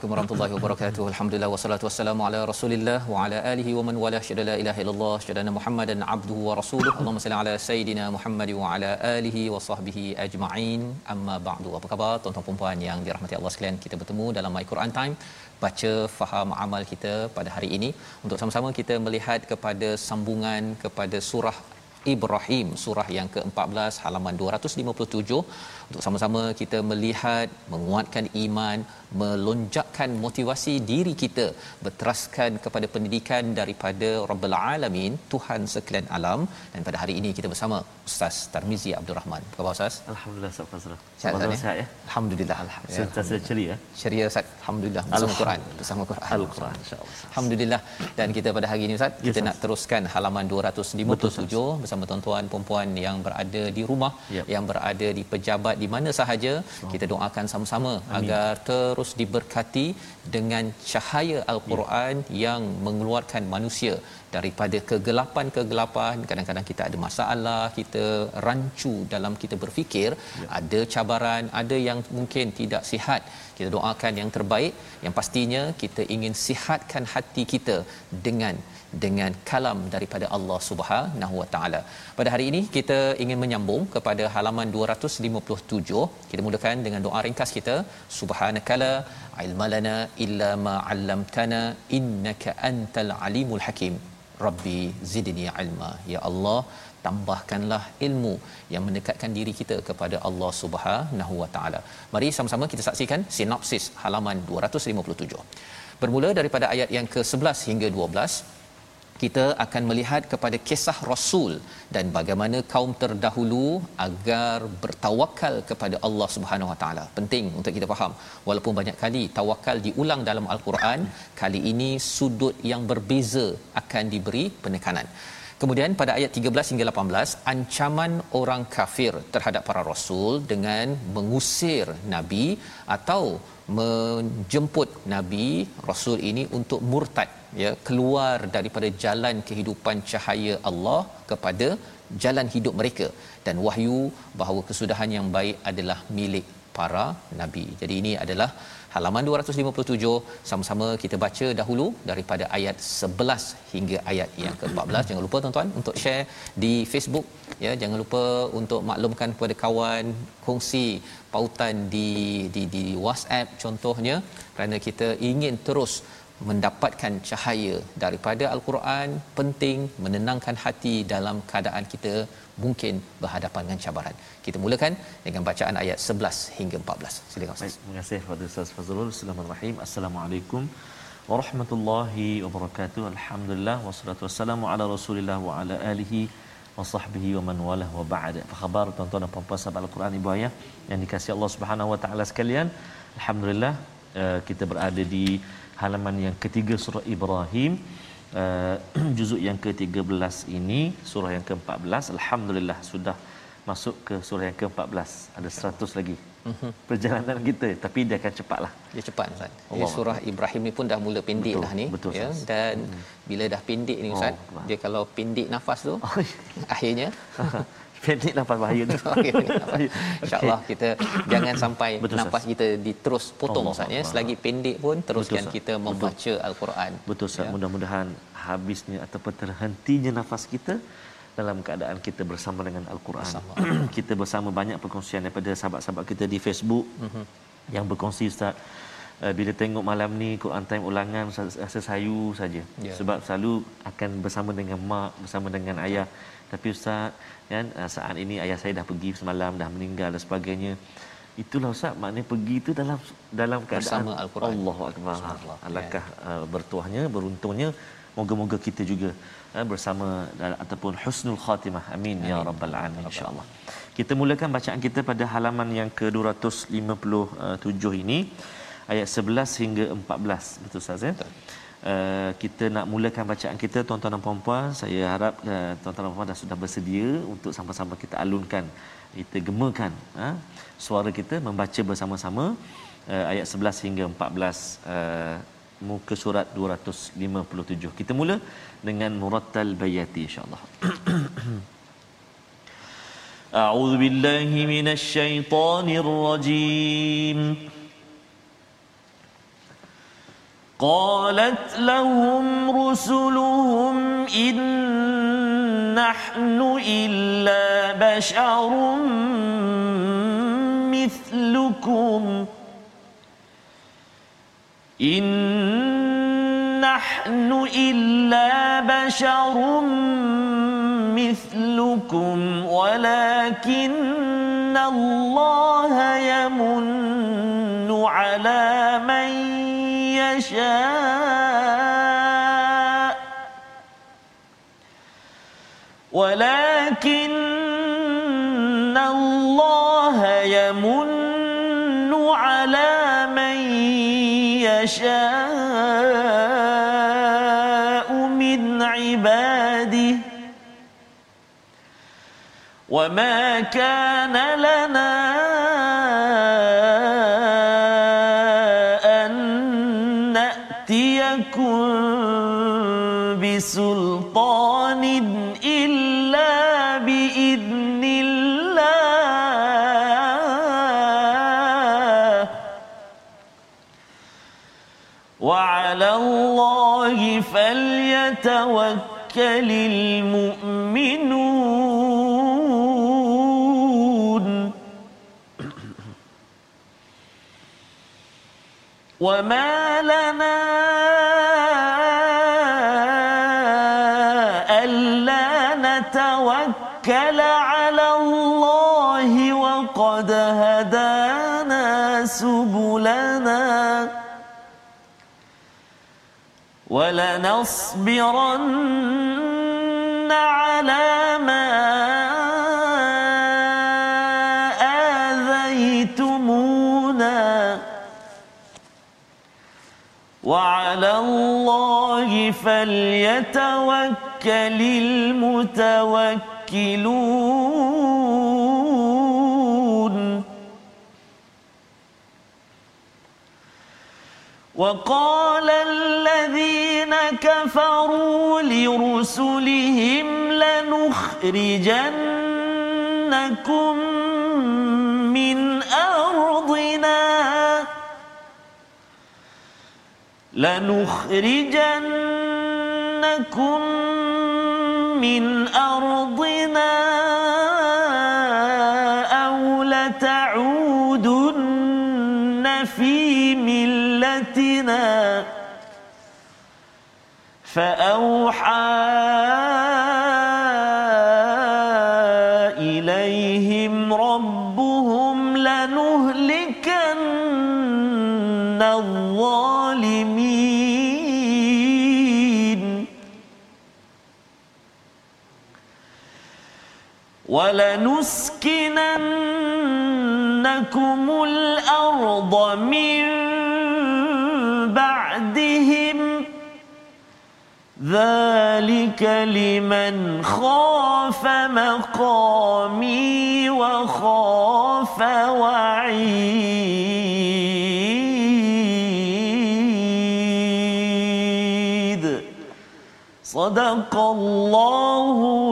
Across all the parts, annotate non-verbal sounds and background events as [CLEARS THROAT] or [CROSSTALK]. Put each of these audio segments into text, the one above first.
Assalamualaikum warahmatullahi wabarakatuh. Alhamdulillah wassalatu wassalamu ala Rasulillah wa ala alihi wa man wala syada la ilaha illallah syada Muhammadan abduhu wa rasuluhu. Allahumma salli ala sayidina Muhammad wa ala alihi wa sahbihi ajma'in. Amma ba'du. Apa khabar tuan-tuan dan puan yang dirahmati Allah sekalian? Kita bertemu dalam My Quran Time baca faham amal kita pada hari ini untuk sama-sama kita melihat kepada sambungan kepada surah Ibrahim surah yang ke-14 halaman 257 untuk sama-sama kita melihat menguatkan iman melonjakkan motivasi diri kita berteraskan kepada pendidikan daripada Rabbul Alamin Tuhan sekalian alam dan pada hari ini kita bersama Ustaz Tarmizi Abdul Rahman. Apa khabar Ustaz? Alhamdulillah Ustaz Fazrul. Sihat, Fazrul Ustaz, sihat ya? Alhamdulillah. Sentiasa ceria ya? Ceria Ustaz. Alhamdulillah bersama Quran, bersama Quran. Al-Quran insya-Allah. Alhamdulillah dan kita pada hari ini Ustaz Ya, kita Ustaz. nak teruskan halaman 257 bersama tuan-tuan puan-puan yang berada di rumah Ya. yang berada di pejabat di mana sahaja. Kita doakan sama-sama agar terus diberkati dengan cahaya al-Quran Ya. yang mengeluarkan manusia daripada kegelapan-kegelapan. Kadang-kadang kita ada masalah kita rancu dalam kita berfikir. Ya. ada cabaran ada yang mungkin tidak sihat. Kita doakan yang terbaik. Yang pastinya kita ingin sihatkan hati kita dengan dengan kalam daripada Allah Subhanahu Wa Taala. Pada hari ini kita ingin menyambung kepada halaman 257. Kita mulakan dengan doa ringkas kita. Subhanakala ilmalana illa ma 'allamtana innaka antal alimul hakim. Rabbi zidni ilma. Ya Allah, tambahkanlah ilmu yang mendekatkan diri kita kepada Allah Subhanahu Wa Taala. Mari sama-sama kita saksikan sinopsis halaman 257. Bermula daripada ayat yang ke-11 hingga 12, kita akan melihat kepada kisah Rasul dan bagaimana kaum terdahulu agar bertawakal kepada Allah Subhanahu Wa Taala. Penting untuk kita faham. Walaupun banyak kali tawakal diulang dalam Al-Quran, kali ini sudut yang berbeza akan diberi penekanan. Kemudian pada ayat 13 hingga 18 ancaman orang kafir terhadap para rasul dengan mengusir nabi atau menjemput nabi rasul ini untuk murtad ya keluar daripada jalan kehidupan cahaya Allah kepada jalan hidup mereka. Dan wahyu bahawa kesudahan yang baik adalah milik para nabi. Jadi ini adalah halaman 257 sama-sama kita baca dahulu daripada ayat 11 hingga ayat yang ke-14 jangan lupa tuan-tuan untuk share di Facebook ya. Jangan lupa untuk maklumkan kepada kawan kongsi pautan di di di WhatsApp contohnya. Kerana kita ingin terus mendapatkan cahaya daripada al-Quran penting menenangkan hati dalam keadaan kita mungkin berhadapan dengan cabaran. Kita mulakan dengan bacaan ayat 11 hingga 14. Silakan Ustaz. Terima kasih kepada Ustaz Fazrul. Bismillahirrahmanirrahim. Assalamualaikum warahmatullahi wabarakatuh. Alhamdulillah wassalatu wassalamu ala Rasulillah wa ala alihi wa sahbihi wa man walah wa ba'd. Apa khabar tuan-tuan dan puan-puan sahabat Al-Quran Ibu Ayah yang dikasihi Allah Subhanahu wa taala sekalian? Alhamdulillah uh, kita berada di halaman yang ketiga surah Ibrahim. Uh, [CLEARS THROAT] juzuk yang ke-13 ini surah yang ke-14 alhamdulillah sudah masuk ke surah yang ke-14 ada 100 lagi Mhm. perjalanan kita tapi dia akan cepatlah Dia cepat Ustaz. Allah. surah Ibrahim ni pun dah mula pendek Betul, dah ni betul, ya Ustaz. dan bila dah pendek ni Ustaz, Oh, dia kalau pendek nafas tu [LAUGHS] akhirnya [LAUGHS] pendek nafas bahaya tu [LAUGHS] nafas. InsyaAllah kita jangan sampai Betul, nafas kita diterus potong Allah Ustaz ya. Selagi pendek pun teruskan Ustaz. kita membaca al-Quran. betul Ustaz Ya. mudah-mudahan habisnya ataupun terhentinya nafas kita dalam keadaan kita bersama dengan al-Quran. [CLEARS THROAT] kita bersama banyak perkongsian daripada sahabat-sahabat kita di Facebook uh-huh. yang berkongsi ustaz uh, bila tengok malam ni Quran time ulangan rasa sayu saja. Yeah. Sebab selalu akan bersama dengan mak, bersama dengan ayah. Tapi ustaz kan uh, saat ini ayah saya dah pergi semalam dah meninggal dan sebagainya. Itulah ustaz maknanya pergi itu dalam dalam keadaan bersama al-Quran. Allahu akbar. Alangkah yeah. uh, bertuahnya, beruntungnya moga-moga kita juga uh, bersama uh, ataupun husnul khatimah. Amin, ya Amin. ya rabbal alamin insya-Allah. Kita mulakan bacaan kita pada halaman yang ke-257 ini ayat 11 hingga 14 betul Ustaz ya Uh, kita nak mulakan bacaan kita tuan-tuan dan puan-puan saya harap uh, tuan-tuan dan puan dah sudah bersedia untuk sama-sama kita alunkan kita gemakan uh, suara kita membaca bersama-sama uh, ayat 11 hingga 14 uh, muka surat 257 kita mula dengan murattal bayati insyaallah أعوذ بالله من الشيطان الرجيم قالت لهم رسلهم إن نحن إلا بشر مثلكم. إن نحن إلا بشر مثلكم ولكن الله ولكن الله يمن على من يشاء من عباده. وما كان لنا سلطان إلا فليتوكل المؤمنون وما ولنصبرن على ما آذيتمونا. وعلى الله فليتوكل المتوكل وقال الذين كفروا لرسلهم لنخرجنكم من أرضنا. لنخرجنكم من أرضنا. فأوحى إليهم ربهم لنهلكن الظالمين. ولنسكننكم الأرض من ذلك لمن خاف مقامي وخاف وعيد. صدق الله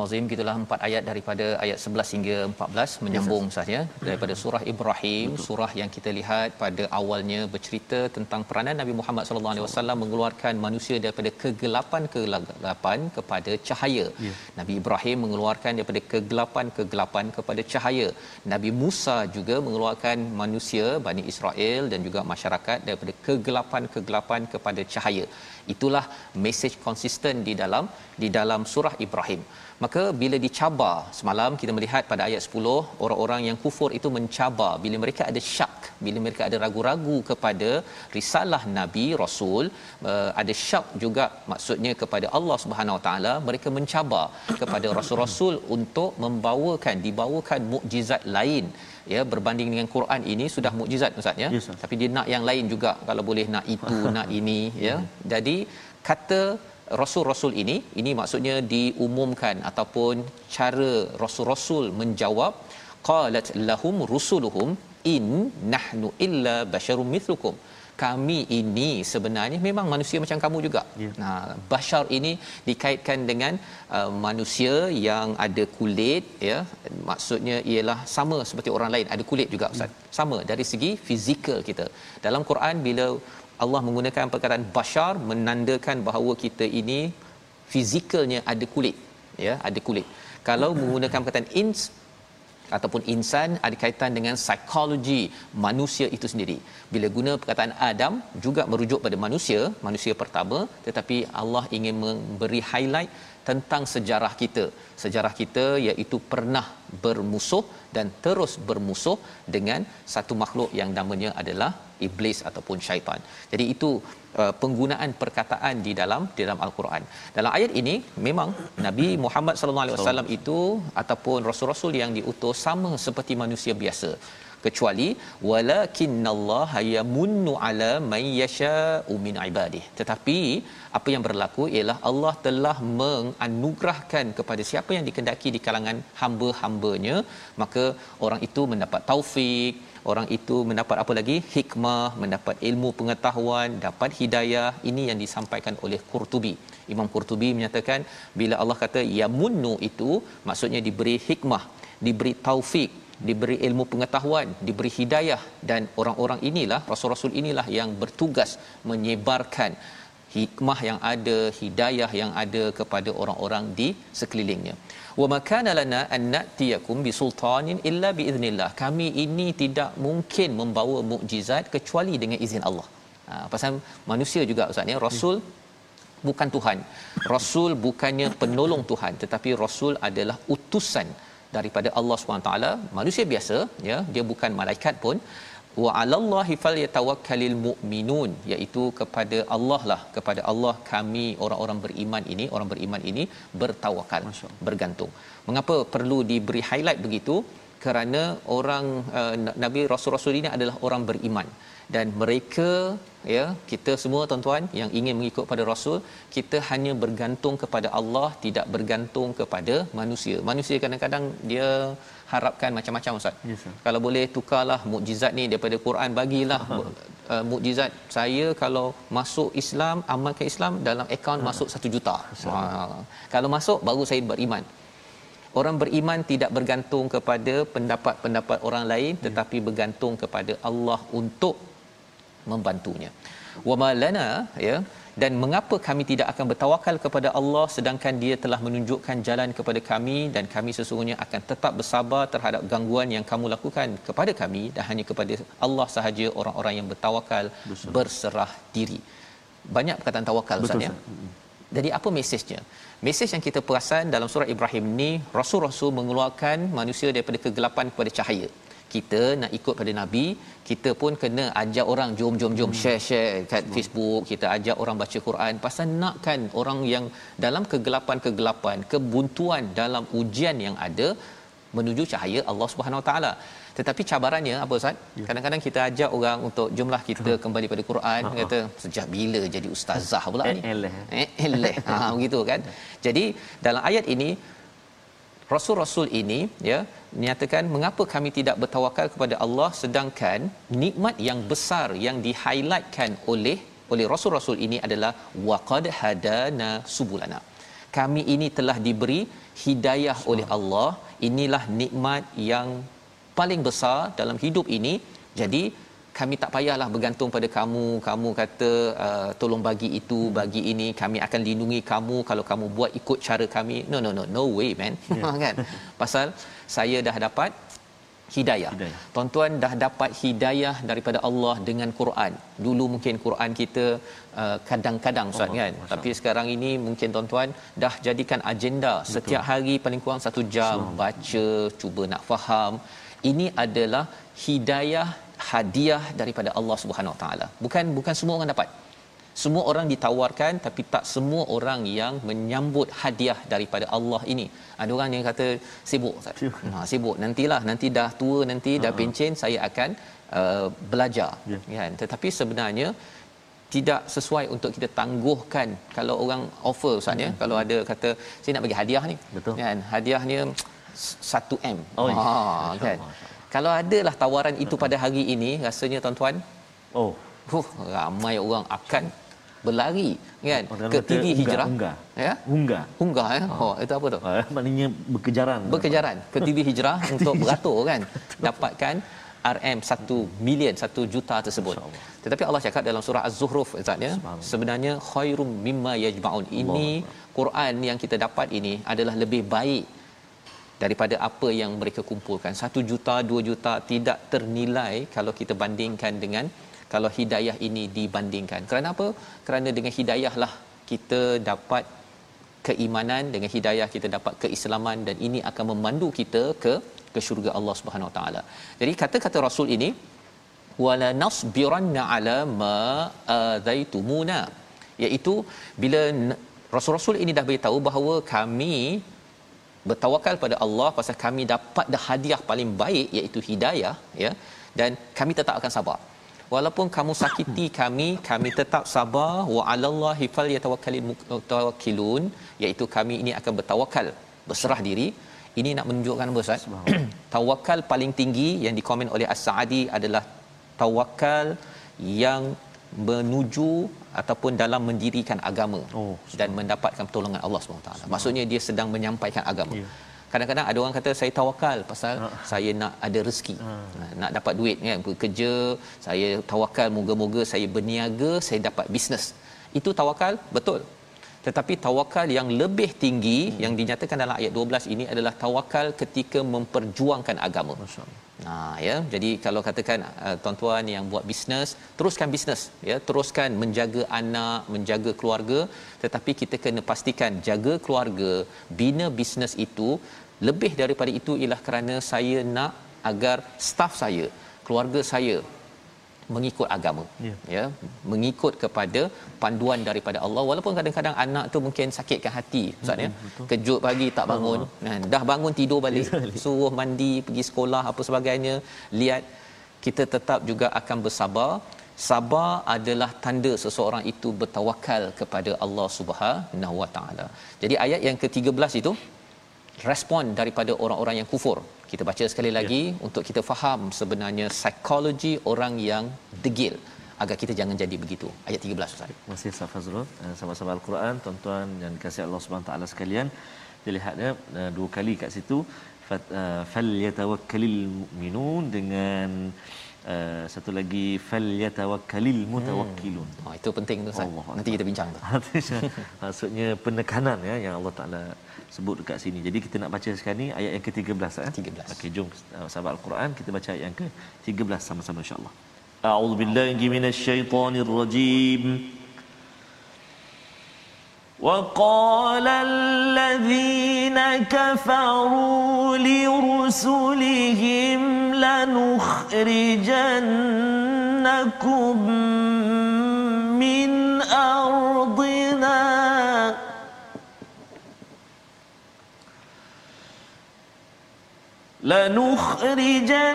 Astagfirullahalazim gitulah empat ayat daripada ayat 11 hingga 14 menyambung yes, saja daripada surah Ibrahim Betul. surah yang kita lihat pada awalnya bercerita tentang peranan Nabi Muhammad sallallahu alaihi wasallam mengeluarkan manusia daripada kegelapan kegelapan kepada cahaya. Yeah. Nabi Ibrahim mengeluarkan daripada kegelapan kegelapan kepada cahaya. Nabi Musa juga mengeluarkan manusia Bani Israel dan juga masyarakat daripada kegelapan kegelapan kepada cahaya itulah mesej konsisten di dalam di dalam surah Ibrahim maka bila dicabar semalam kita melihat pada ayat 10 orang-orang yang kufur itu mencabar. Bila mereka ada syak bila mereka ada ragu-ragu kepada risalah nabi rasul uh, ada syak juga maksudnya kepada Allah Subhanahu Wa Taala mereka mencabar kepada rasul-rasul untuk membawakan dibawakan mukjizat lain. Ya berbanding dengan Quran ini sudah mukjizat ustaz ya? Yes, tapi dia nak yang lain juga. Kalau boleh nak itu nak ini ya. Jadi kata rasul-rasul ini ini maksudnya diumumkan ataupun cara rasul-rasul menjawab qalat lahum rusuluhum in nahnu illa basyarum mithlukum kami ini sebenarnya memang manusia macam kamu juga. Yeah. Nah, bashar ini dikaitkan dengan uh, manusia yang ada kulit ya. Maksudnya ialah sama seperti orang lain, ada kulit juga ustaz. Yeah. Sama dari segi fizikal kita. Dalam Quran bila Allah menggunakan perkataan bashar menandakan bahawa kita ini fizikalnya ada kulit ya, ada kulit. Kalau menggunakan perkataan ins ataupun insan ada kaitan dengan psikologi manusia itu sendiri. Bila guna perkataan Adam juga merujuk pada manusia, manusia pertama, tetapi Allah ingin memberi highlight tentang sejarah kita. Sejarah kita iaitu pernah bermusuh dan terus bermusuh dengan satu makhluk yang namanya adalah iblis ataupun syaitan. Jadi itu uh, penggunaan perkataan di dalam di dalam al-Quran. Dalam ayat ini memang Nabi Muhammad sallallahu alaihi wasallam itu ataupun rasul-rasul yang diutus sama seperti manusia biasa kecuali walakinallaha yamunnu ala man yasha'u min ibadihi tetapi apa yang berlaku ialah Allah telah menganugerahkan kepada siapa yang dikendaki di kalangan hamba-hambanya. Maka orang itu mendapat taufik orang itu mendapat apa lagi? Hikmah mendapat ilmu pengetahuan dapat hidayah. Ini yang disampaikan oleh Qurtubi. Imam Qurtubi menyatakan bila Allah kata yamunnu itu maksudnya diberi hikmah diberi taufik diberi ilmu pengetahuan diberi hidayah dan orang-orang inilah rasul-rasul inilah yang bertugas menyebarkan hikmah yang ada hidayah yang ada kepada orang-orang di sekelilingnya. Wa makana lana an natiyakum bisultanin illa biiznillah kami ini tidak mungkin membawa mukjizat kecuali dengan izin Allah. Ha, pasal manusia juga ustaz ya rasul bukan tuhan. Rasul bukannya penolong tuhan tetapi rasul adalah utusan daripada Allah SWT manusia biasa ya dia bukan malaikat pun. Wa 'alallahi falyatawakkalul mu'minun iaitu kepada Allah lah kepada Allah kami orang-orang beriman ini orang beriman ini bertawakal bergantung. Mengapa perlu diberi highlight begitu? Kerana orang uh, nabi rasul-rasul ini adalah orang beriman dan mereka ya kita semua tuan-tuan yang ingin mengikut pada rasul kita hanya bergantung kepada Allah tidak bergantung kepada manusia. Manusia kadang-kadang dia harapkan macam-macam ustaz. Yes, kalau boleh tukarlah mukjizat ni daripada Quran bagilah uh, mukjizat. Saya kalau masuk Islam amalkan Islam dalam akaun masuk 1 juta. Ha, kalau masuk baru saya beriman. Orang beriman tidak bergantung kepada pendapat-pendapat orang lain tetapi bergantung kepada Allah untuk membantunya. Wa lana ya dan mengapa kami tidak akan bertawakal kepada Allah sedangkan dia telah menunjukkan jalan kepada kami dan kami sesungguhnya akan tetap bersabar terhadap gangguan yang kamu lakukan kepada kami dan hanya kepada Allah sahaja orang-orang yang bertawakal Betul. berserah diri. Banyak perkataan tawakal Ustaz ya. Jadi apa mesejnya? Mesej yang kita perasan dalam surah Ibrahim ni rasul-rasul mengeluarkan manusia daripada kegelapan kepada cahaya kita nak ikut pada nabi kita pun kena ajak orang jom jom jom hmm. share share kat hmm. Facebook. Kita ajak orang baca Quran. Pasal nakkan orang yang dalam kegelapan-kegelapan kebuntuan dalam ujian yang ada menuju cahaya Allah Subhanahu Wa Taala. Tetapi cabarannya apa ustaz? Ya. kadang-kadang kita ajak orang untuk jumlah kita kembali pada Quran uh-huh. kata sejak bila jadi ustazah pula ni? eh eleh. [LAUGHS] Ha begitu kan? Jadi dalam ayat ini rasul-rasul ini ya menyatakan mengapa kami tidak bertawakal kepada Allah sedangkan nikmat yang besar yang di-highlightkan oleh oleh rasul-rasul ini adalah waqad hadana subulana. Kami ini telah diberi hidayah oleh Allah. Inilah nikmat yang paling besar dalam hidup ini. Jadi kami tak payahlah bergantung pada kamu kamu kata uh, tolong bagi itu bagi ini kami akan lindungi kamu kalau kamu buat ikut cara kami no no no no way man yeah. [LAUGHS] kan pasal saya dah dapat hidayah. hidayah. Tuan-tuan dah dapat hidayah daripada Allah dengan Quran. Dulu mungkin Quran kita uh, kadang-kadang Ustaz kan. Masa. Tapi sekarang ini mungkin tuan-tuan dah jadikan agenda Betul. setiap hari paling kurang satu jam Betul. baca, cuba nak faham. Ini adalah hidayah hadiah daripada Allah Subhanahu Wa Taala. Bukan bukan semua orang dapat semua orang ditawarkan tapi tak semua orang yang menyambut hadiah daripada Allah ini. Ada orang yang kata sibuk Ustaz. Ha sibuk nantilah nanti dah tua nanti dah uh-huh. pencen saya akan uh, belajar yeah. kan. Tetapi sebenarnya tidak sesuai untuk kita tangguhkan kalau orang offer Ustaz ya. Hmm. Kalau ada kata saya nak bagi hadiah ni. Betul. Kan hadiahnya 1M. Oh, ha kan. Kalau adalah tawaran itu pada hari ini rasanya tuan-tuan? Oh. Huh, ramai orang akan berlari kan? Orang ke TV hijrah. Unggah ya? Unggah unggah ya oh. oh itu apa tu? Oh, maknanya berkejaran. Berkejaran. Ke [LAUGHS] TV hijrah untuk beratur kan? [LAUGHS] Dapatkan RM 1 million 1 juta tersebut. Tetapi Allah cakap dalam surah Az-Zuhruf Ustaz ya, sebenarnya khairum mimma yajma'un. Ini Quran yang kita dapat ini adalah lebih baik daripada apa yang mereka kumpulkan. 1 juta, 2 juta tidak ternilai kalau kita bandingkan dengan kalau hidayah ini dibandingkan. Kerana apa? Kerana dengan hidayah lah kita dapat keimanan, dengan hidayah kita dapat keislaman dan ini akan memandu kita ke ke syurga Allah Subhanahu Wa Taala. Jadi kata-kata Rasul ini wala nasbiranna ala ma adaitumuna iaitu bila Rasul-rasul ini dah beritahu bahawa kami bertawakal pada Allah pasal kami dapat dah hadiah paling baik iaitu hidayah ya dan kami tetap akan sabar. Walaupun kamu sakiti kami kami tetap sabar. Wa 'alallahi falyatawakkalul mutawakkilun iaitu kami ini akan bertawakal berserah diri. Ini nak menunjukkan apa Ustaz? [CLEARS THROAT] Tawakal paling tinggi yang dikomen oleh As-Sa'di adalah tawakal yang menuju ataupun dalam mendirikan agama oh, dan mendapatkan pertolongan Allah SWT. Maksudnya dia sedang menyampaikan agama. Yeah. Kadang-kadang ada orang kata saya tawakal pasal uh. saya nak ada rezeki. Uh. Nak dapat duit kan bekerja, saya tawakal moga-moga saya berniaga, saya dapat bisnes. Itu tawakal betul. Tetapi tawakal yang lebih tinggi hmm. yang dinyatakan dalam ayat 12 ini adalah tawakal ketika memperjuangkan agama. Masya-Allah. Nah ya, jadi kalau katakan uh, tuan-tuan yang buat bisnes, teruskan bisnes ya, teruskan menjaga anak, menjaga keluarga, tetapi kita kena pastikan jaga keluarga, bina bisnes itu lebih daripada itu ialah kerana saya nak agar staf saya, keluarga saya mengikut agama. Ya. ya mengikut kepada panduan daripada Allah. Walaupun kadang-kadang anak tu mungkin sakitkan hati ustaz ya. hmm, kejut pagi tak bangun. Kan dah bangun tidur balik. Suruh mandi pergi sekolah apa sebagainya. Lihat kita tetap juga akan bersabar. Sabar adalah tanda seseorang itu bertawakal kepada Allah Subhanahu Wa Taala. Jadi ayat yang ke-13 itu respon daripada orang-orang yang kufur kita baca sekali lagi ya. untuk kita faham sebenarnya psikologi orang yang degil agar kita jangan jadi begitu. Ayat 13 Ustaz. Terima kasih Ustaz Fazrul. Eh, sama-sama Al-Quran, tuan-tuan yang dikasihi Allah Subhanahu taala sekalian. Dilihatnya eh, dua kali kat situ eh, fal yatawakkalil mu'minun dengan Uh, satu lagi fal yatawakkalil mutawakkilun. Hmm. Oh, itu penting tu Ustaz. Nanti kita bincang tu. [LAUGHS] Maksudnya penekanan ya yang Allah Taala sebut dekat sini. Jadi kita nak baca sekarang ni ayat yang ke-13 eh. 13. Okey, jom uh, sahabat Al-Quran kita baca ayat yang ke-13 sama-sama insya-Allah. A'udzu billahi minasyaitonir rajim. وقال الذين كفروا لرسلهم لنخرجنكم من أرضنا. لنخرجنكم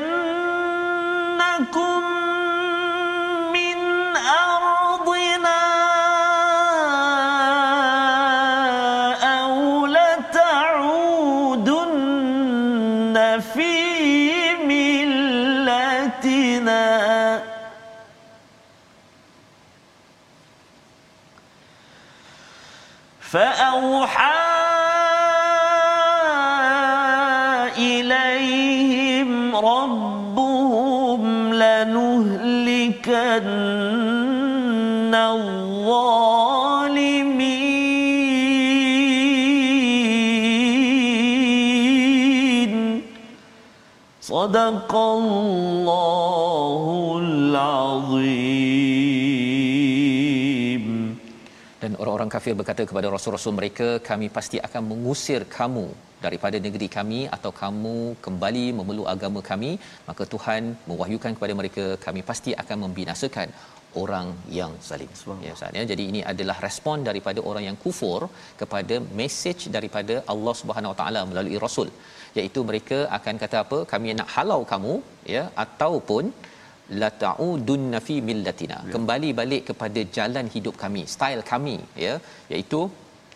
أوحى إليهم ربهم لنهلكن الظالمين. صدق الله العظيم. Orang-orang kafir berkata kepada rasul-rasul mereka kami pasti akan mengusir kamu daripada negeri kami atau kamu kembali memeluk agama kami maka Tuhan mewahyukan kepada mereka kami pasti akan membinasakan orang yang zalim. Ya Ustaz ya. Jadi ini adalah respon daripada orang yang kufur kepada message daripada Allah Subhanahu Wa Taala melalui rasul iaitu mereka akan kata apa kami nak halau kamu ya ataupun la ta'udunna fi millatina ya. kembali balik kepada jalan hidup kami style kami ya iaitu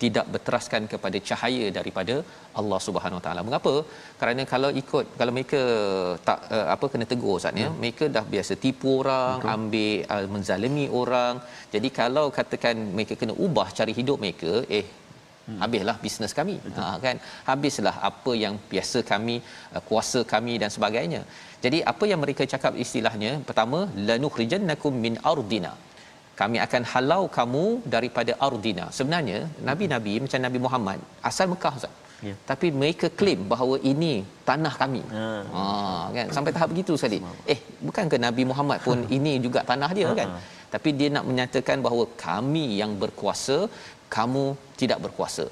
tidak berteraskan kepada cahaya daripada Allah Subhanahu Wa Taala. Mengapa? Kerana kalau ikut kalau mereka tak uh, apa kena tegur Ustaz ya, hmm. mereka dah biasa tipu orang, Betul. ambil uh, menzalimi orang. Jadi kalau katakan mereka kena ubah cara hidup mereka, eh hmm. habislah bisnes kami. Ha kan? Habislah apa yang biasa kami uh, kuasa kami dan sebagainya. Jadi apa yang mereka cakap istilahnya? Pertama lanukhrijannakum min ardina. Kami akan halau kamu daripada ardina. Sebenarnya nabi-nabi macam nabi Muhammad asal Mekah Ustaz. Ya. tapi mereka claim bahawa ini tanah kami. Ha, ha kan? Sampai tahap begitu sekali eh bukan ke nabi Muhammad pun [LAUGHS] ini juga tanah dia ha. kan? Tapi dia nak menyatakan bahawa kami yang berkuasa kamu tidak berkuasa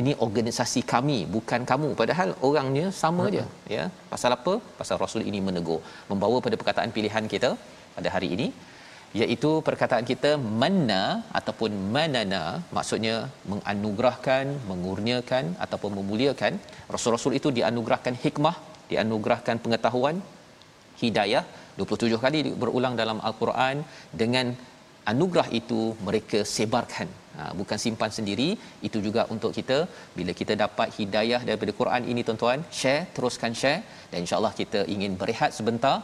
ini organisasi kami bukan kamu. Padahal orangnya sama uh-huh. je ya. Pasal apa? Pasal rasul ini menegur membawa pada perkataan pilihan kita pada hari ini iaitu perkataan kita manna ataupun manana maksudnya menganugerahkan mengurniakan ataupun memuliakan. Rasul-rasul itu dianugerahkan hikmah dianugerahkan pengetahuan hidayah. 27 kali berulang dalam al-Quran dengan anugerah itu mereka sebarkan. Ha, bukan simpan sendiri itu juga untuk kita. Bila kita dapat hidayah daripada Quran ini tuan-tuan share teruskan share. Dan insyaallah kita ingin berehat sebentar.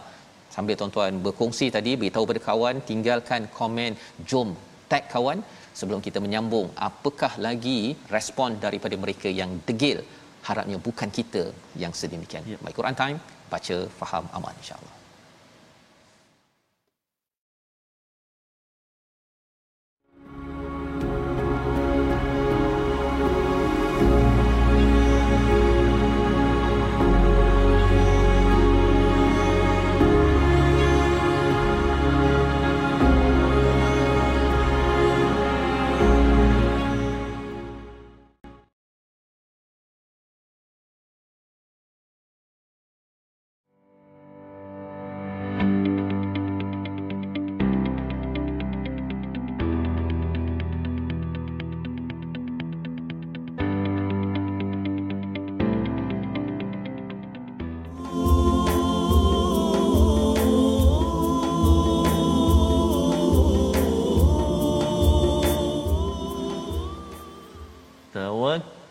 Sambil tuan-tuan berkongsi tadi beritahu pada kawan tinggalkan komen jom tag kawan. Sebelum kita menyambung apakah lagi respon daripada mereka yang degil? Harapnya bukan kita yang sedemikian. Ya. my Quran time baca faham aman insyaallah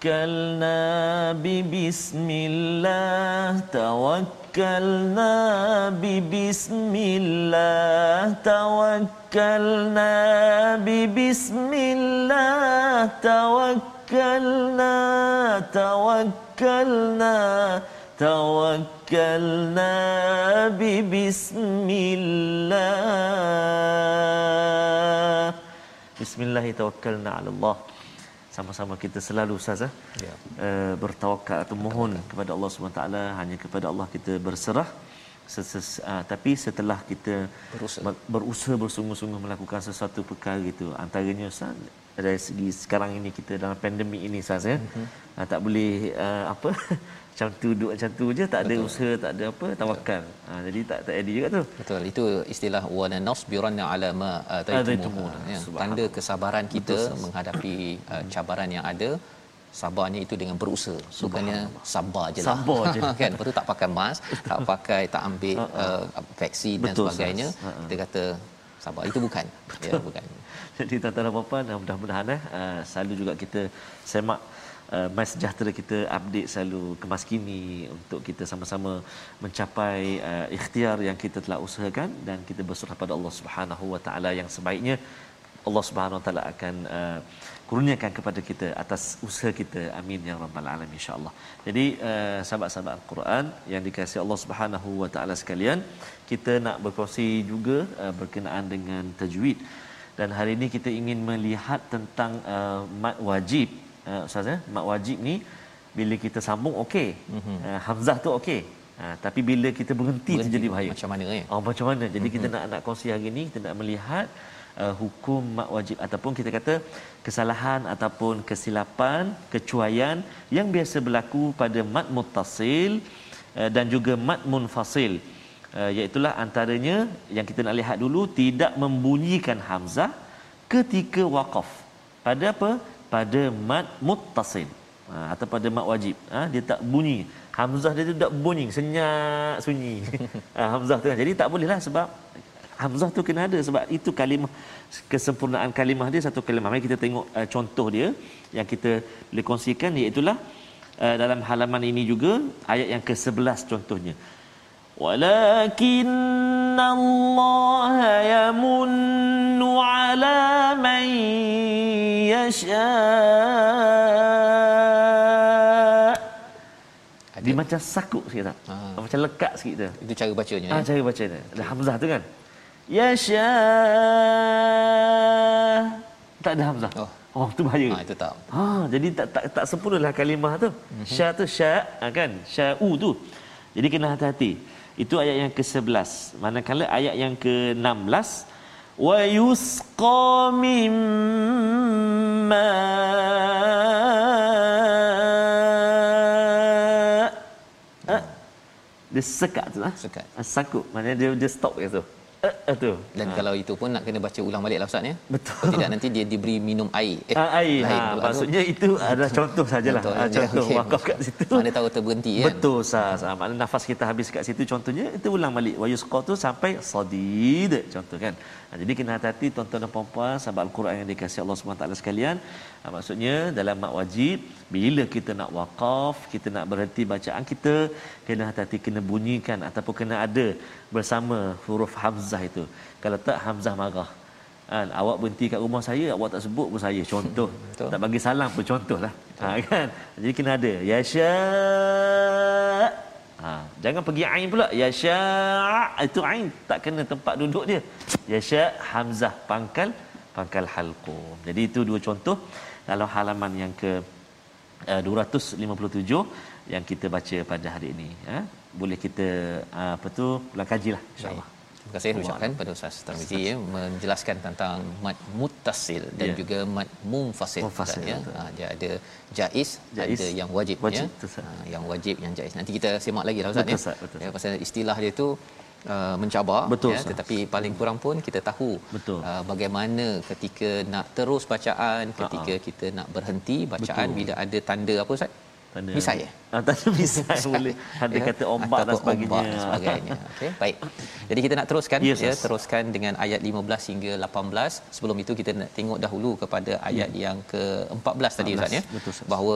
توكلنا ببسم الله توكلنا ببسم الله توكلنا ببسم الله توكلنا توكلنا توكلنا ببسم الله بسم الله توكلنا على الله sama-sama kita selalu ustaz eh? ya. uh, bertawakal atau mohon kepada Allah SWT hanya kepada Allah kita berserah Ses, uh, tapi setelah kita berusaha. berusaha bersungguh-sungguh melakukan sesuatu perkara itu antaranya ustaz dari segi sekarang ini kita dalam pandemik ini ustaz ya uh-huh. uh, tak boleh uh, apa [LAUGHS] macam tu duduk macam tu je tak ada Betul. usaha tak ada apa tawakal. Ha, jadi tak tak ada juga tu. Betul. Itu istilah wa nasbiranna ala ma ataitum ya, tanda kesabaran kita Betul, menghadapi uh, cabaran yang ada sabarnya itu dengan berusaha. Bukannya sabar je lah. Sabar je. [LAUGHS] Kan? Betul tak pakai mask tak pakai tak ambil uh, vaksin dan Betul, sebagainya uh-huh. kita kata sabar. Itu bukan. [LAUGHS] Ya bukan. Jadi tuan-tuan dan puan mudah-mudahan eh uh, selalu juga kita semak uh, Sejahtera kita update selalu kemas kini untuk kita sama-sama mencapai uh, ikhtiar yang kita telah usahakan dan kita berserah pada Allah Subhanahu Wa Taala yang sebaiknya. Allah Subhanahu Wa Taala akan uh, kurniakan kepada kita atas usaha kita. Amin ya rabbal alamin insyaallah. Jadi uh, sahabat-sahabat al-Quran yang dikasihi Allah Subhanahu wa taala sekalian kita nak berkongsi juga uh, berkenaan dengan tajwid. Dan hari ini kita ingin melihat tentang uh, mat wajib uh, ustaz ya wajib ni bila kita sambung okey. Mm-hmm. uh, hamzah tu okey. Uh, tapi bila kita berhenti, berhenti jadi bahaya. macam mana ya oh macam mana? Jadi mm-hmm. kita nak nak kongsi hari ini kita nak melihat uh, hukum mak wajib. Ataupun kita kata kesalahan ataupun kesilapan kecuaian yang biasa berlaku pada mat muttasil uh, dan juga mat munfasil. Uh, iaitu antaranya yang kita nak lihat dulu tidak membunyikan hamzah ketika waqaf. Pada apa pada mat muttasil. Ha, atau pada mat wajib. Ha, dia tak bunyi. Hamzah dia tu tak bunyi senyap sunyi. [LAUGHS] Ha, hamzah tu. Jadi tak bolehlah sebab hamzah tu kena ada sebab itu kalimah kesempurnaan kalimah dia satu kalimah. Mari kita tengok uh, contoh dia yang kita boleh kongsikan iaitu uh, dalam halaman ini juga ayat yang ke-11 contohnya walakin Allah yamunnu ala man yasha dia macam sakuk sikit tak? Ha. Macam lekat sikit tu. Itu cara bacanya. Ah, ya? cara bacanya. Ada hamzah tu kan? Yasha. Tak ada hamzah. Oh. Oh, tu bahaya. Ha, itu tak. Ha, jadi tak tak tak sempurnalah kalimah tu. Mm-hmm. Sya tu sya, ha, kan? Sya'u tu. Jadi kena hati-hati. Itu ayat yang ke-11. Manakala ayat yang ke-16 wa yusqa mimma dia sekat tu lah. Sekat. Sakut. Maknanya dia dia stop kat tu. Uh, uh, tu. Dan ha. kalau itu pun nak kena baca ulang balik lah Ustaz ya. Betul. Tidak nanti dia diberi minum air. Eh, uh, air. Ha, maksudnya itu adalah contoh sajalah. Contoh, ha, contoh okay. wakaf kat situ. Mana tahu terberhenti kan. Betul Ustaz. Ha, maknanya nafas kita habis kat situ contohnya itu ulang balik. Wa yusqa tu sampai sadid contoh kan. Ha, jadi kena hati-hati tuan-tuan dan puan-puan sahabat Al-Quran yang dikasihi Allah SWT sekalian. Ha, maksudnya dalam mak wajib bila kita nak wakaf, kita nak berhenti bacaan kita, kena hati-hati kena bunyikan ataupun kena ada bersama huruf hamzah itu. Kalau tak hamzah marah. Kan, awak berhenti kat rumah saya, awak tak sebut pun saya. Contoh. [LAUGHS] tak bagi salam pun contohlah. Ha, kan? Jadi kena ada. Ya sya' Ha, jangan pergi ain pula. Ya sya' itu ain tak kena tempat duduk dia. Ya sya' hamzah pangkal pangkal halqum. Jadi itu dua contoh dalam halaman yang ke uh, eh, 257 yang kita baca pada hari ini ya. Boleh kita uh, apa tu pulang kajilah insya-Allah. Terima kasih ucapkan pada Ustaz Tarmizi ya menjelaskan tentang mad muttasil dan yeah. juga mad munfasil ya. Ha, dia ada jaiz, jaiz, ada yang wajib, wajib ya. Ha, yang wajib yang jaiz. Nanti kita semak lagi lah Ustaz betul, ya. Betul, betul. Ya pasal istilah dia tu Uh, mencabar betul, ya sah. tetapi paling kurang pun kita tahu betul. Uh, bagaimana ketika nak terus bacaan ketika uh-huh. kita nak berhenti bacaan betul. bila ada tanda apa ustaz tanda misai ya [LAUGHS] ah, tanda misai boleh. Ada ya? kata ombak dan sebagainya, ombak dan sebagainya. [LAUGHS] okey baik. Jadi kita nak teruskan yes, ya teruskan dengan ayat 15 hingga 18 sebelum itu kita nak tengok dahulu kepada ayat hmm. yang ke-14 tadi ustaz ya. Bahawa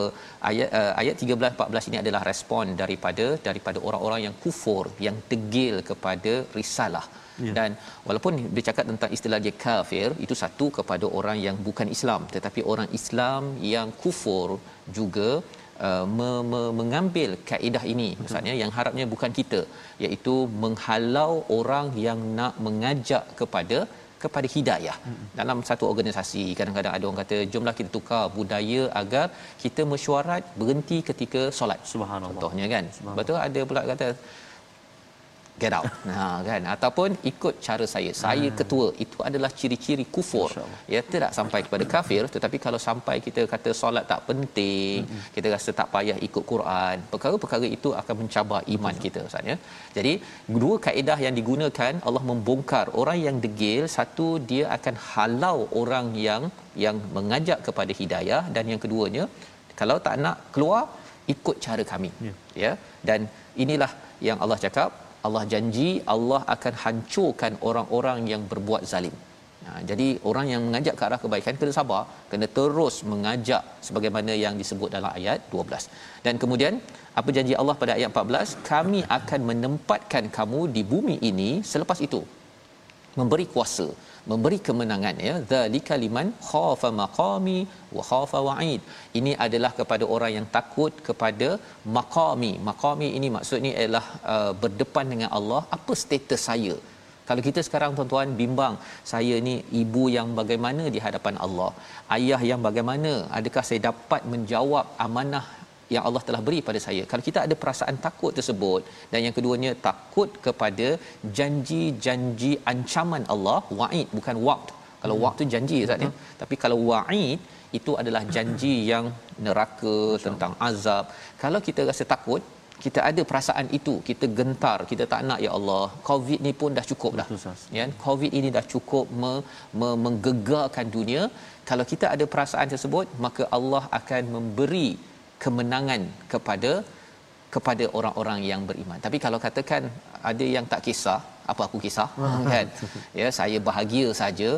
ayat uh, ayat 13 14 ini adalah respon daripada daripada orang-orang yang kufur yang degil kepada risalah. Ya. Dan walaupun dia cakap tentang istilah dia kafir itu satu kepada orang yang bukan Islam. Tetapi orang Islam yang kufur juga Uh, me, me, mengambil kaedah ini maksudnya yang harapnya bukan kita iaitu menghalau orang yang nak mengajak kepada kepada hidayah. Hmm. dalam satu organisasi kadang-kadang ada orang kata jomlah kita tukar budaya agar kita mesyuarat berhenti ketika solat. Subhanallah. Contohnya kan. Betul? Ada pula kata get out. [LAUGHS] Ha kan? Ataupun ikut cara saya. Saya hmm. ketua itu adalah ciri-ciri kufur. Ya tidak sampai kepada kafir tetapi kalau sampai kita kata solat tak penting hmm. kita rasa tak payah ikut Quran perkara-perkara itu akan mencabar iman kita ustaz ya. Jadi dua kaedah yang digunakan Allah membongkar orang yang degil satu dia akan halau orang yang yang mengajak kepada hidayah dan yang keduanya kalau tak nak keluar ikut cara kami ya, ya? dan inilah yang Allah cakap Allah janji Allah akan hancurkan orang-orang yang berbuat zalim. Ha, jadi orang yang mengajak ke arah kebaikan kena sabar, kena terus mengajak sebagaimana yang disebut dalam ayat 12. Dan kemudian apa janji Allah pada ayat 14? Kami akan menempatkan kamu di bumi ini selepas itu memberi kuasa memberi kemenangan ya. Zalika liman khafa maqami wa khafa wa'id. Ini adalah kepada orang yang takut kepada maqami. Maqami ini maksudnya ialah uh, berdepan dengan Allah. Apa status saya? Kalau kita sekarang tuan-tuan bimbang saya ni ibu yang bagaimana di hadapan Allah? Ayah yang bagaimana? Adakah saya dapat menjawab amanah yang Allah telah beri pada saya. Kalau kita ada perasaan takut tersebut dan yang keduanya takut kepada janji-janji ancaman Allah, wa'id bukan waqt. Kalau hmm. waqt tu janji Ustaz ya. Tapi kalau wa'id itu adalah janji yang neraka tentang azab. Kalau kita rasa takut, kita ada perasaan itu, kita gentar, kita tak nak ya Allah. Covid ni pun dah cukup dah. Ya, Covid ini dah cukup me- me- menggegarkan dunia. Kalau kita ada perasaan tersebut, maka Allah akan memberi kemenangan kepada kepada orang-orang yang beriman. Tapi kalau katakan ada yang tak kisah, apa aku kisah [LAUGHS] kan? Ya, saya bahagia saja.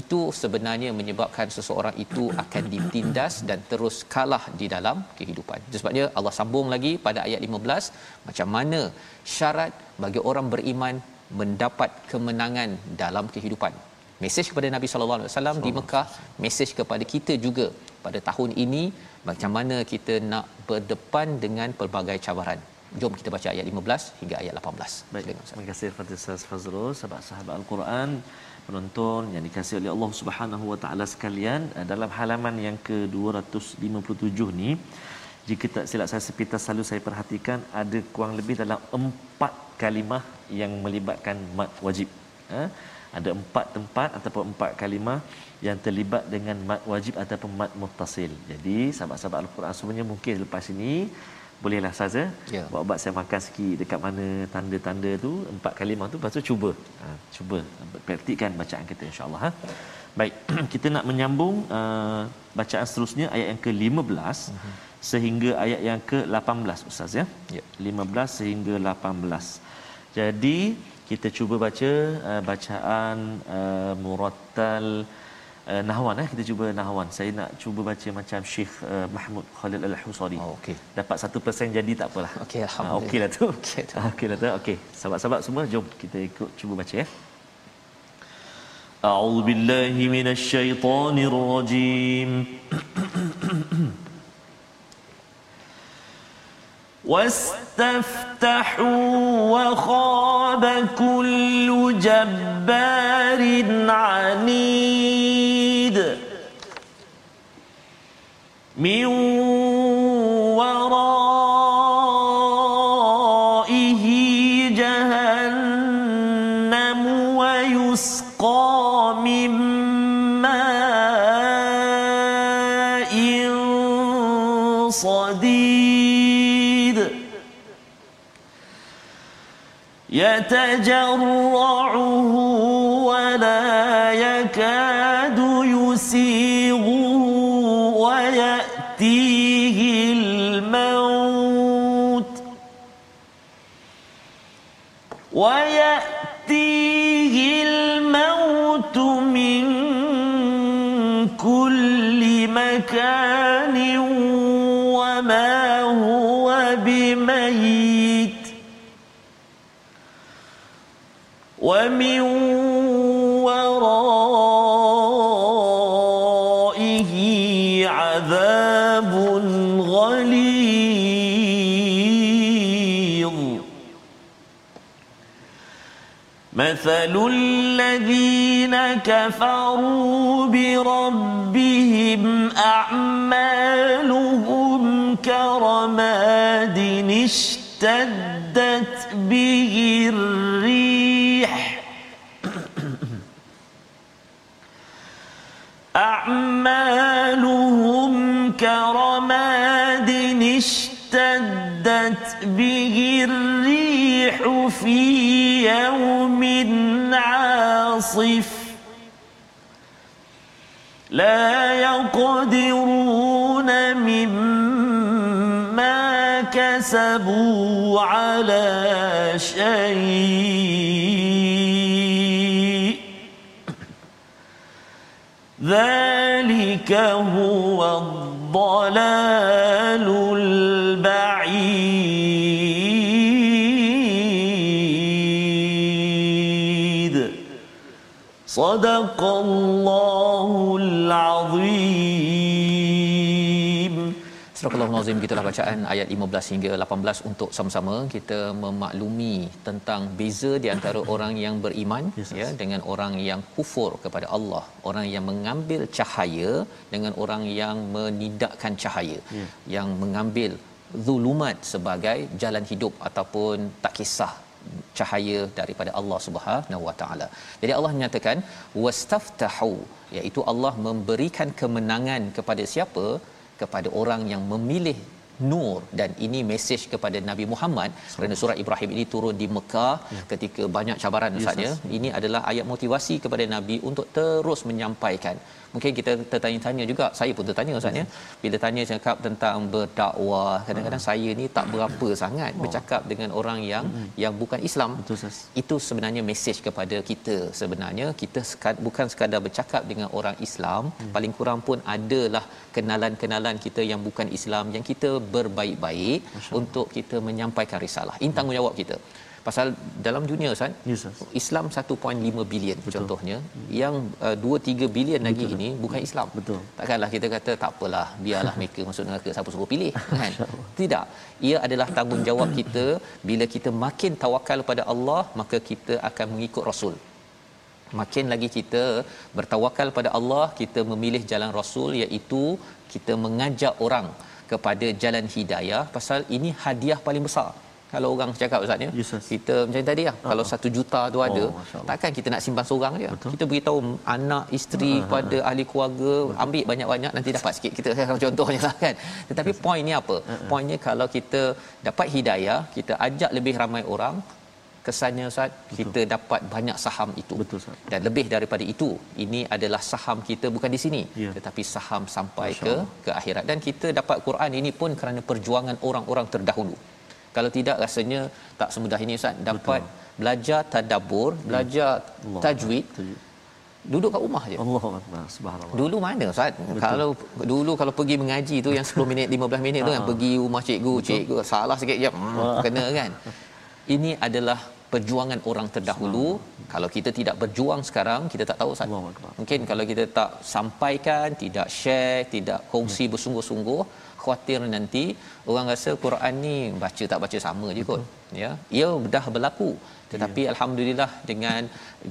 Itu sebenarnya menyebabkan seseorang itu akan ditindas dan terus kalah di dalam kehidupan. Sebabnya Allah sambung lagi pada ayat 15 macam mana syarat bagi orang beriman mendapat kemenangan dalam kehidupan. Mesej kepada Nabi sallallahu alaihi wasallam di Mekah, mesej kepada kita juga pada tahun ini macam mana kita nak berdepan dengan pelbagai cabaran. Jom kita baca ayat 15 hingga ayat 18. Baik, terima kasih kepada Ustaz Fazrul, sahabat-sahabat Al-Quran, penonton yang dikasihi oleh Allah Subhanahu Wa Taala sekalian, eh, dalam halaman yang ke-257 ni, jika tak silap saya sepintas selalu saya perhatikan ada kurang lebih dalam empat kalimah yang melibatkan mad wajib. Ha? Ada empat tempat ataupun empat kalimah yang terlibat dengan mad wajib ataupun mad muttasil. Jadi sahabat-sahabat Al-Quran semuanya mungkin lepas ini bolehlah saja ya. buat-buat saya makan sikit dekat mana tanda-tanda tu empat kalimah tu lepas tu cuba ha, cuba praktikkan bacaan kita insyaallah ha. baik [CLEARS THROAT] kita nak menyambung uh, bacaan seterusnya ayat yang ke-15 uh-huh. sehingga ayat yang ke-18 ustaz ya ya 15 sehingga 18 jadi kita cuba baca uh, bacaan uh, murattal uh, nahwan eh kita cuba nahwan saya nak cuba baca macam Syekh uh, Mahmud Khalil Al-Husari oh, okey dapat 1% jadi tak apalah okey ah, alhamdulillah uh, okeylah tu okey okeylah tu okey sahabat-sahabat semua jom kita ikut cuba baca ya أعوذ بالله من الشيطان الرجيم واستفتحوا وخاب كل جبار عنيد. من يتجرعه ولا يكاد يسيغه ويأتيه الموت ويأتيه الموت من كل مكان ومن ورائه عذاب غليظ. مثل الذين كفروا بربهم أعمالهم كرماد اشتدت به الريح أعمالهم كرماد اشتدت به الريح في يوم عاصف. لا يقدرون مما كسبوا على شيء. ذلك هو الضلال البعيد. صدق الله العظيم. Al-Nazim gitulah bacaan ayat 15 hingga 18 untuk sama-sama kita memaklumi tentang beza di antara [COUGHS] orang yang beriman yes, ya dengan orang yang kufur kepada Allah, orang yang mengambil cahaya dengan orang yang menidakkan cahaya, yeah. yang mengambil zulumat sebagai jalan hidup ataupun tak kisah cahaya daripada Allah Subhanahu Wa Taala. Jadi Allah menyatakan wastaftahu iaitu Allah memberikan kemenangan kepada siapa? Kepada orang yang memilih nur. Dan ini mesej kepada Nabi Muhammad. So, kerana surah Ibrahim ini turun di Mekah ya. ketika banyak cabaran ustaz ya. Ini adalah ayat motivasi kepada Nabi untuk terus menyampaikan. Mungkin kita tertanya-tanya juga. Saya pun tertanya ustaz ya. Bila tanya cakap tentang berdakwah kadang-kadang uh. saya ni tak berapa sangat oh. bercakap dengan orang yang hmm. yang bukan Islam. Betul ustaz. Itu sebenarnya mesej kepada kita. Sebenarnya kita sekad, bukan sekadar bercakap dengan orang Islam. Hmm. paling kurang pun adalah kenalan-kenalan kita yang bukan Islam yang kita berbaik-baik untuk kita menyampaikan risalah. Ini tanggungjawab kita. Pasal dalam dunia Ustaz yes, Islam 1.5 bilion betul. contohnya. Hmm. yang uh, 2 3 bilion lagi ini bukan. Islam. Betul. Takkanlah kita kata tak apalah biarlah mereka [LAUGHS] masuk neraka siapa suruh pilih kan? Tidak. Ia adalah tanggungjawab kita. Bila kita makin tawakal pada Allah maka kita akan mengikut rasul. Makin lagi kita bertawakal pada Allah kita memilih jalan rasul iaitu kita mengajak orang kepada jalan hidayah pasal ini hadiah paling besar kalau orang cakap ustaz ya yes, kita macam tadi lah uh-huh. kalau satu juta tu ada oh, takkan kita nak simpan seorang je Betul. kita beritahu anak isteri uh-huh. pada ahli keluarga Betul. ambil banyak-banyak nanti dapat sikit kita [LAUGHS] contohnya lah kan tetapi yes. poin ni apa uh-huh. poinnya kalau kita dapat hidayah kita ajak lebih ramai orang kesannya Ustaz Betul. kita dapat banyak saham itu Betul, Ustaz. dan lebih daripada itu ini adalah saham kita bukan di sini ya. tetapi saham sampai ke ke akhirat dan kita dapat Quran ini pun kerana perjuangan orang-orang terdahulu kalau tidak rasanya tak semudah ini Ustaz dapat Betul. belajar tadabbur ya. belajar Allah. tajwid Allah. duduk kat rumah je Allah subhanallah dulu mana Ustaz Betul. kalau dulu kalau pergi mengaji tu yang 10 minit 15 minit tu kan pergi rumah cikgu Betul. cikgu salah sikit je hmm, kena kan ini adalah perjuangan orang terdahulu kalau kita tidak berjuang sekarang kita tak tahu Ustaz. Mungkin kalau kita tak sampaikan tidak share tidak kongsi ya. bersungguh-sungguh khawatir nanti orang rasa Quran ni baca tak baca sama je kot ya. Ia dah berlaku. Tetapi ya. alhamdulillah dengan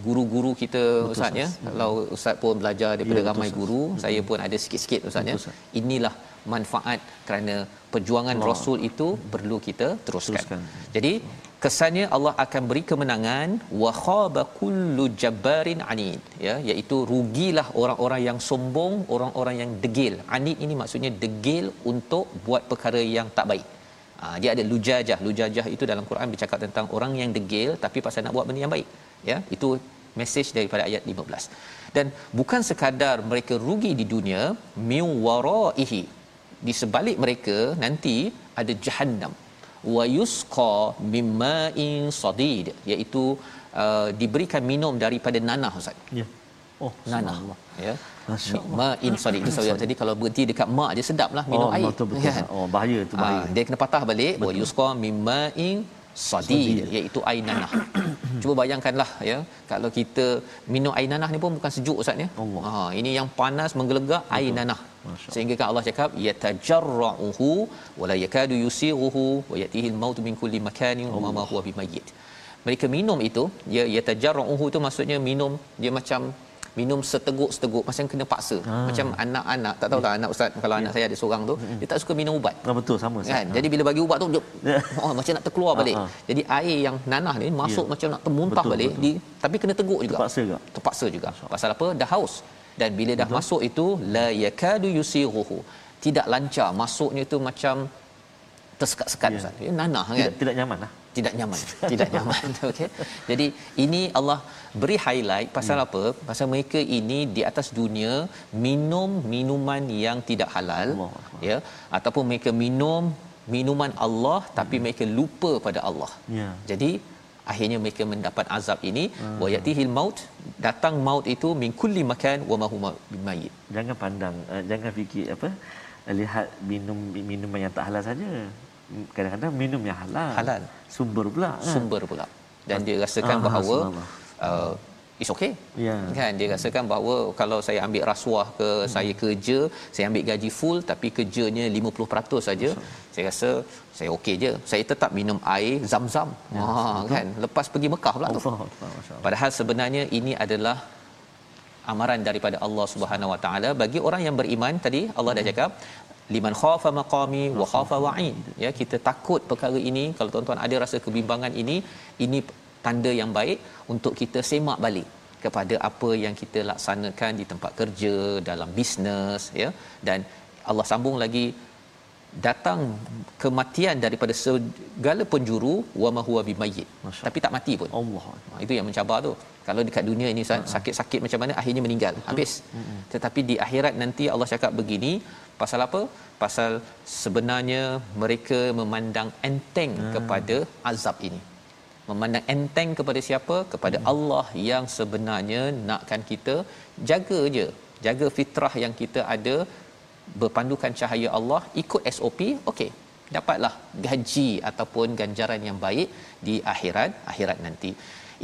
guru-guru kita betul, ustaz ya. Kalau ustaz pun belajar daripada ya, ramai betul, guru betul. saya pun ada sikit-sikit ustaz ya. Inilah manfaat kerana perjuangan Allah. rasul itu perlu kita teruskan, teruskan. jadi kesannya Allah akan beri kemenangan wa khaba kullu jabbarin anid. Ya iaitu rugilah orang-orang yang sombong orang-orang yang degil. Anid ini maksudnya degil untuk buat perkara yang tak baik. Ha, dia ada lujajah. Lujajah itu dalam Quran bercakap tentang orang yang degil tapi pasal nak buat benda yang baik. Ya itu mesej daripada ayat 15 dan bukan sekadar mereka rugi di dunia min waraihi di sebalik mereka nanti ada jahannam wa yusqa mimma'in sadid iaitu uh, diberikan minum daripada nanah ustaz. Ya. Oh nanah. ya. Ma'in sadid. Itu saya tadi kalau berhenti dekat ma dia sedaplah minum oh, air. betul betul. Ya. oh bahaya tu bahaya. ha, dia kena patah balik. Wa yusqa mimma'in sadid iaitu air nanah. Cuba bayangkanlah ya kalau kita minum air nanah ni pun bukan sejuk ustaz ya. Ha ini yang panas menggelegak air nanah sehingga kan Allah cakap yatajarruhu wala yakadu yusighuhu wa yatihi al-maut min kulli makanin wa ma huwa bimayyit mereka minum itu ya yatajarruhu itu maksudnya minum dia macam minum seteguk-seteguk macam kena paksa ha. macam anak-anak tak tahu ya. tak anak ustaz kalau ya. anak saya ada seorang tu dia tak suka minum ubat ha, betul sama kan ha. jadi bila bagi ubat tu dia ya. [LAUGHS] oh, macam nak terkeluar balik ha. jadi air yang nanah ni masuk ya. macam nak termuntah betul, balik betul. Di, tapi kena teguk juga terpaksa juga terpaksa juga pasal apa dah haus dan bila dah betul. masuk itu la yakadu yusiruhu tidak lancar masuknya tu macam tersekat-sekat ya. ustaz ya, nanah kan tidak, tidak nyaman lah tidak nyaman tidak [LAUGHS] nyaman [LAUGHS] okey jadi ini Allah beri highlight pasal hmm. apa pasal mereka ini di atas dunia minum minuman yang tidak halal Allah. ya ataupun mereka minum minuman Allah tapi hmm. mereka lupa pada Allah ya jadi akhirnya mereka mendapat azab ini. Hmm. wa yatihil maut datang maut itu min kulli makan wa ma huma bimayit. Jangan pandang uh, jangan fikir apa lihat minum minuman yang tak halal saja. Kadang-kadang minum yang halal. Halal. Sumber pula kan? sumber pula. Dan dia rasakan ah, bahawa uh, it's okay. Ya. kan dia rasakan bahawa kalau saya ambil rasuah ke hmm. saya kerja saya ambil gaji full tapi kerjanya 50% saja saya rasa saya okey je. Saya tetap minum air zam-zam. Ya, ha kan. Lepas pergi Mekah pula tu. Padahal sebenarnya ini adalah amaran daripada Allah Subhanahu Wa Taala. Bagi orang yang beriman tadi Allah dah cakap liman khafa maqami wa khafa wa'id ya kita takut perkara ini. Kalau tuan-tuan ada rasa kebimbangan ini ini tanda yang baik untuk kita semak balik kepada apa yang kita laksanakan di tempat kerja dalam bisnes ya dan Allah sambung lagi datang kematian daripada segala penjuru wa ma huwa bimayyit tapi tak mati pun Allah. Ha, itu yang mencabar tu. Kalau dekat dunia ini sa- sakit-sakit macam mana akhirnya meninggal. Habis. Tetapi di akhirat nanti Allah cakap begini, pasal apa? Pasal sebenarnya mereka memandang enteng kepada azab ini. Memandang enteng kepada siapa? Kepada Allah yang sebenarnya nakkan kita jaga je. Jaga fitrah yang kita ada berpandukan cahaya Allah, ikut SOP, okey. Dapatlah gaji ataupun ganjaran yang baik di akhirat, akhirat nanti.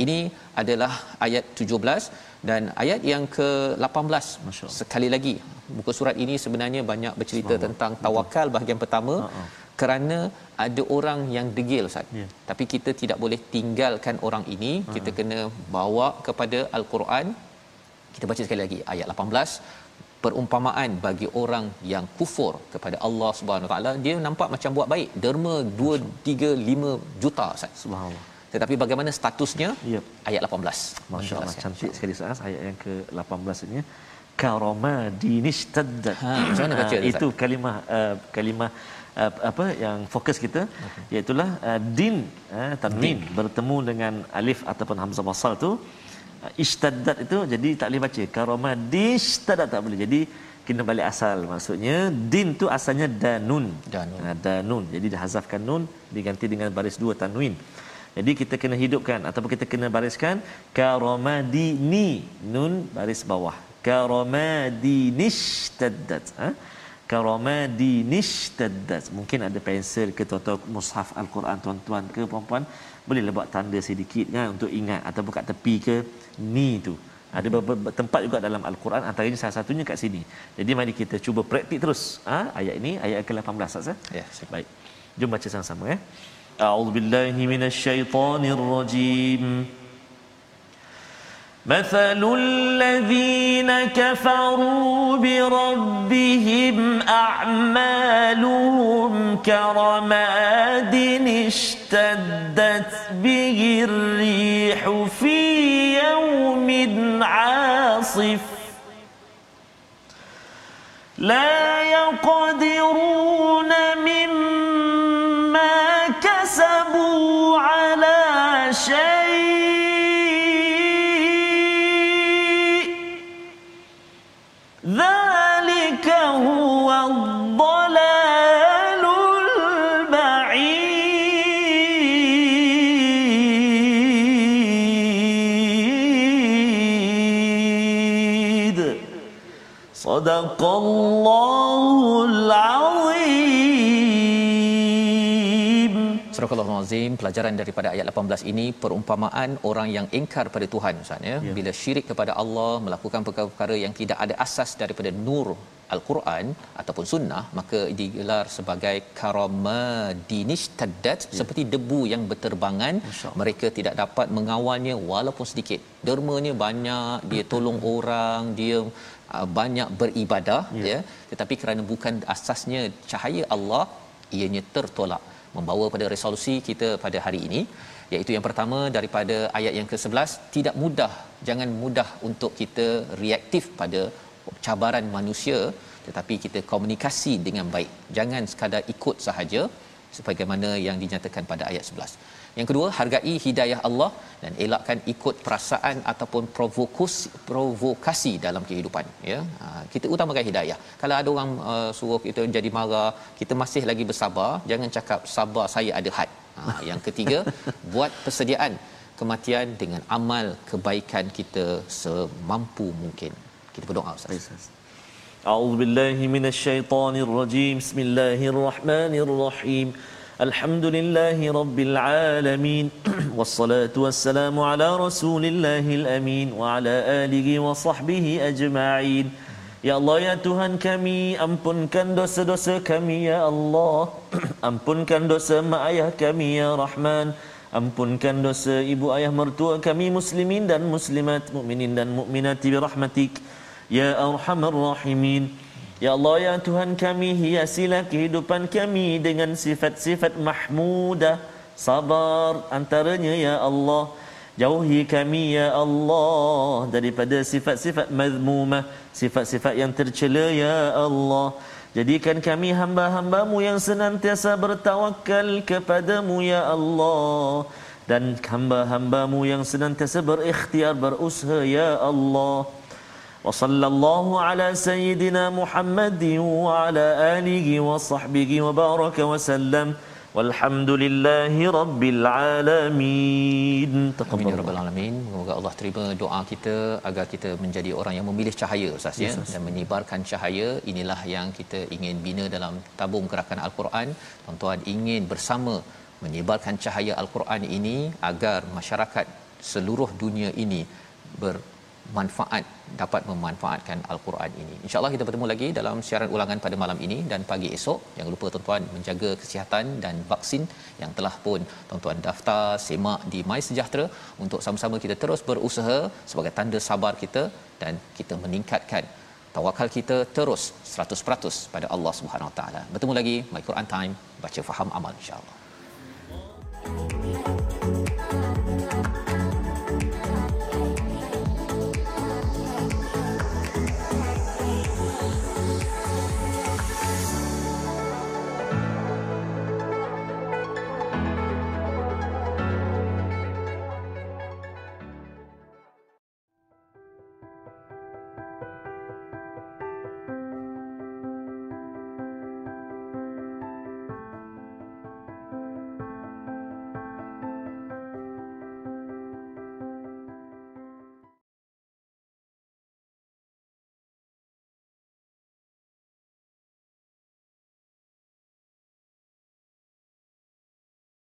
Ini adalah ayat 17 dan ayat yang ke-18 Masya Allah. sekali lagi muka surat ini sebenarnya banyak bercerita tentang tawakal bahagian pertama Ha-ha. Kerana ada orang yang degil Ustaz. Ya. Tapi kita tidak boleh tinggalkan orang ini, kita kena bawa kepada al-Quran. Kita baca sekali lagi ayat 18 perumpamaan bagi orang yang kufur kepada Allah Subhanahu Wa Taala dia nampak macam buat baik derma 2 3 5 juta Ustaz. Subhanallah. Tetapi bagaimana statusnya? Yep. Ayat 18. Masya-Allah cantik sekali Ustaz ayat yang ke-18 ini karama dinistaddat. Ha, macam mana baca tu, Ustaz? itu kalimah uh, kalimah uh, apa yang fokus kita okay. iaitu uh, din uh, tanwin bertemu dengan alif ataupun hamzah wasal tu uh, istaddat itu jadi tak boleh baca. Karama distaddat tak boleh. Jadi kena balik asal. Maksudnya din tu asalnya danun. Danun. Ha, danun. Jadi dihazafkan nun diganti dengan baris dua tanwin. Jadi kita kena hidupkan ataupun kita kena bariskan karamadini nun baris bawah. Karamadinistaddat ha karamadinistaddat mungkin ada pensel ke tuan-tuan mushaf al-Quran tuan-tuan ke puan-puan? Bolehlah buat tanda sedikit kan untuk ingat ataupun kat tepi ke? Ni tu. Ada beberapa tempat juga dalam al-Quran antaranya salah satunya kat sini. Jadi mari kita cuba praktik terus. Ha? Ayat ini ayat ke-18 Ustaz eh? Ya, siap. baik. Jom baca sama-sama ya a'udzubillahi minasyaitonirrajim مثل الذين كفروا بربهم أعمالهم كرماد اشتدت به الريح في يوم عاصف لا يقدرون Al-Azim pelajaran daripada ayat 18 ini perumpamaan orang yang ingkar pada Tuhan Ustaz ya. Ya. bila syirik kepada Allah melakukan perkara-perkara yang tidak ada asas daripada nur Al-Quran ataupun sunnah maka digelar sebagai karamadinish taddat ya. seperti debu yang berterbangan. Mereka tidak dapat mengawalnya walaupun sedikit. Dermanya banyak dia tolong orang dia uh, banyak beribadah ya. ya. Tetapi kerana bukan asasnya cahaya Allah ianya tertolak membawa pada resolusi kita pada hari ini iaitu yang pertama daripada ayat yang ke-11 tidak mudah jangan mudah untuk kita reaktif pada cabaran manusia tetapi kita komunikasi dengan baik. Jangan sekadar ikut sahaja sebagaimana yang dinyatakan pada ayat 11 yang kedua, hargai hidayah Allah dan elakkan ikut perasaan ataupun provokus provokasi dalam kehidupan ya. Ha, kita utamakan hidayah. Kalau ada orang uh, suruh kita jadi marah kita masih lagi bersabar jangan cakap sabar saya ada had. Ha, yang ketiga [LAUGHS] buat persediaan kematian dengan amal kebaikan kita semampu mungkin. Kita berdoa ustaz. A'udzubillahi minasyaitonirrajim bismillahirrahmanirrahim. الشيطان الرجيم بسم الله الرحمن الرحيم الحمد لله رب العالمين [CLEARS THROAT] والصلاة والسلام على رسول الله الأمين وعلى آله وصحبه أجمعين Ya Allah ya Tuhan kami ampunkan dosa-dosa kami ya Allah [CLEARS THROAT] ampunkan dosa mak ayah kami ya Rahman ampunkan dosa ibu ayah mertua kami muslimin dan muslimat mukminin dan mukminat bi rahmatik ya arhamar rahimin Ya Allah ya Tuhan kami hiasilah kehidupan kami dengan sifat-sifat mahmudah sabar antaranya ya Allah Jauhi kami ya Allah daripada sifat-sifat mazmumah, sifat-sifat yang tercela ya Allah. Jadikan kami hamba-hambamu yang senantiasa bertawakal kepadamu ya Allah. Dan hamba-hambamu yang senantiasa berikhtiar berusaha ya Allah. Muhammadin wa ala alihi wa sahbihi wa baraka wa sallam. Walhamdulillahi Rabbil Alamin. Amin ya rabbal alamin. Semoga Allah terima doa kita agar kita menjadi orang yang memilih cahaya Ustaz ya dan menyebarkan cahaya. Inilah yang kita ingin bina dalam tabung gerakan Al-Quran. Tuan-tuan ingin bersama menyebarkan cahaya Al-Quran ini agar masyarakat seluruh dunia ini ber manfaat dapat memanfaatkan al-Quran ini. Insya-Allah kita bertemu lagi dalam siaran ulangan pada malam ini dan pagi esok. Jangan lupa tuan-tuan menjaga kesihatan dan vaksin yang telah pun tuan-tuan daftar semak di My Sejahtera untuk sama-sama kita terus berusaha sebagai tanda sabar kita dan kita meningkatkan tawakal kita terus 100% pada Allah Subhanahu Taala. Bertemu lagi My Quran Time baca faham amal insya-Allah.